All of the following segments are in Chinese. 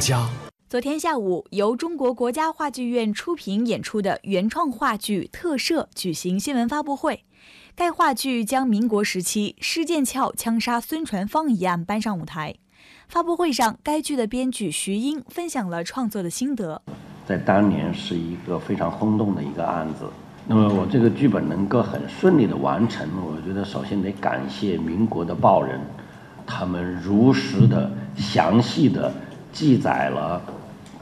家。昨天下午，由中国国家话剧院出品演出的原创话剧《特摄》举行新闻发布会。该话剧将民国时期施剑翘枪杀孙传芳一案搬上舞台。发布会上，该剧的编剧徐英分享了创作的心得。在当年是一个非常轰动的一个案子。那么我这个剧本能够很顺利的完成，我觉得首先得感谢民国的报人，他们如实的、详细的记载了。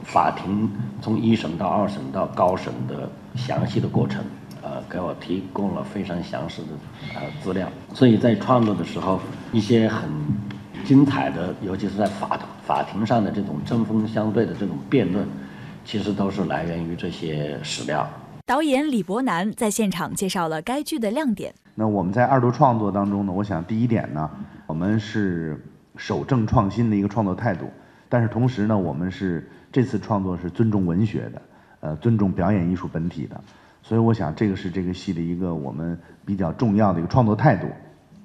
法庭从一审到二审到高审的详细的过程，呃，给我提供了非常详实的呃资料。所以在创作的时候，一些很精彩的，尤其是在法法庭上的这种针锋相对的这种辩论，其实都是来源于这些史料。导演李伯南在现场介绍了该剧的亮点。那我们在二度创作当中呢，我想第一点呢，我们是守正创新的一个创作态度，但是同时呢，我们是。这次创作是尊重文学的，呃，尊重表演艺术本体的，所以我想这个是这个戏的一个我们比较重要的一个创作态度，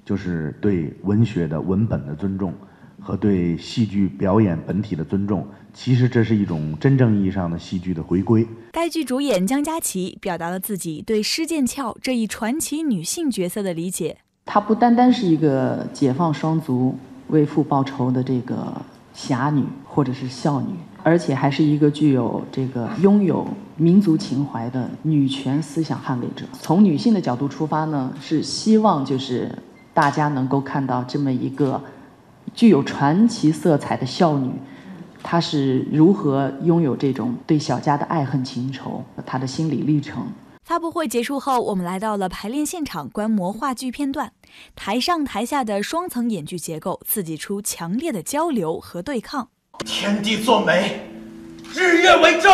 就是对文学的文本的尊重和对戏剧表演本体的尊重。其实这是一种真正意义上的戏剧的回归。该剧主演江佳琪表达了自己对施剑翘这一传奇女性角色的理解。她不单单是一个解放双足、为父报仇的这个侠女或者是孝女。而且还是一个具有这个拥有民族情怀的女权思想捍卫者。从女性的角度出发呢，是希望就是大家能够看到这么一个具有传奇色彩的孝女，她是如何拥有这种对小家的爱恨情仇，她的心理历程。发布会结束后，我们来到了排练现场观摩话剧片段，台上台下的双层演剧结构刺激出强烈的交流和对抗。天地作美，日月为证。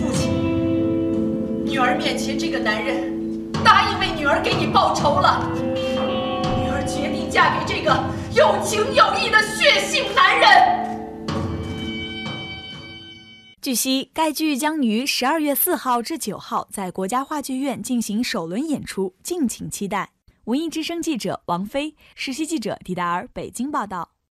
父亲，女儿面前这个男人答应为女儿给你报仇了，女儿决定嫁给这个有情有义的血性男人。据悉，该剧将于十二月四号至九号在国家话剧院进行首轮演出，敬请期待。文艺之声记者王菲，实习记者狄达尔，北京报道。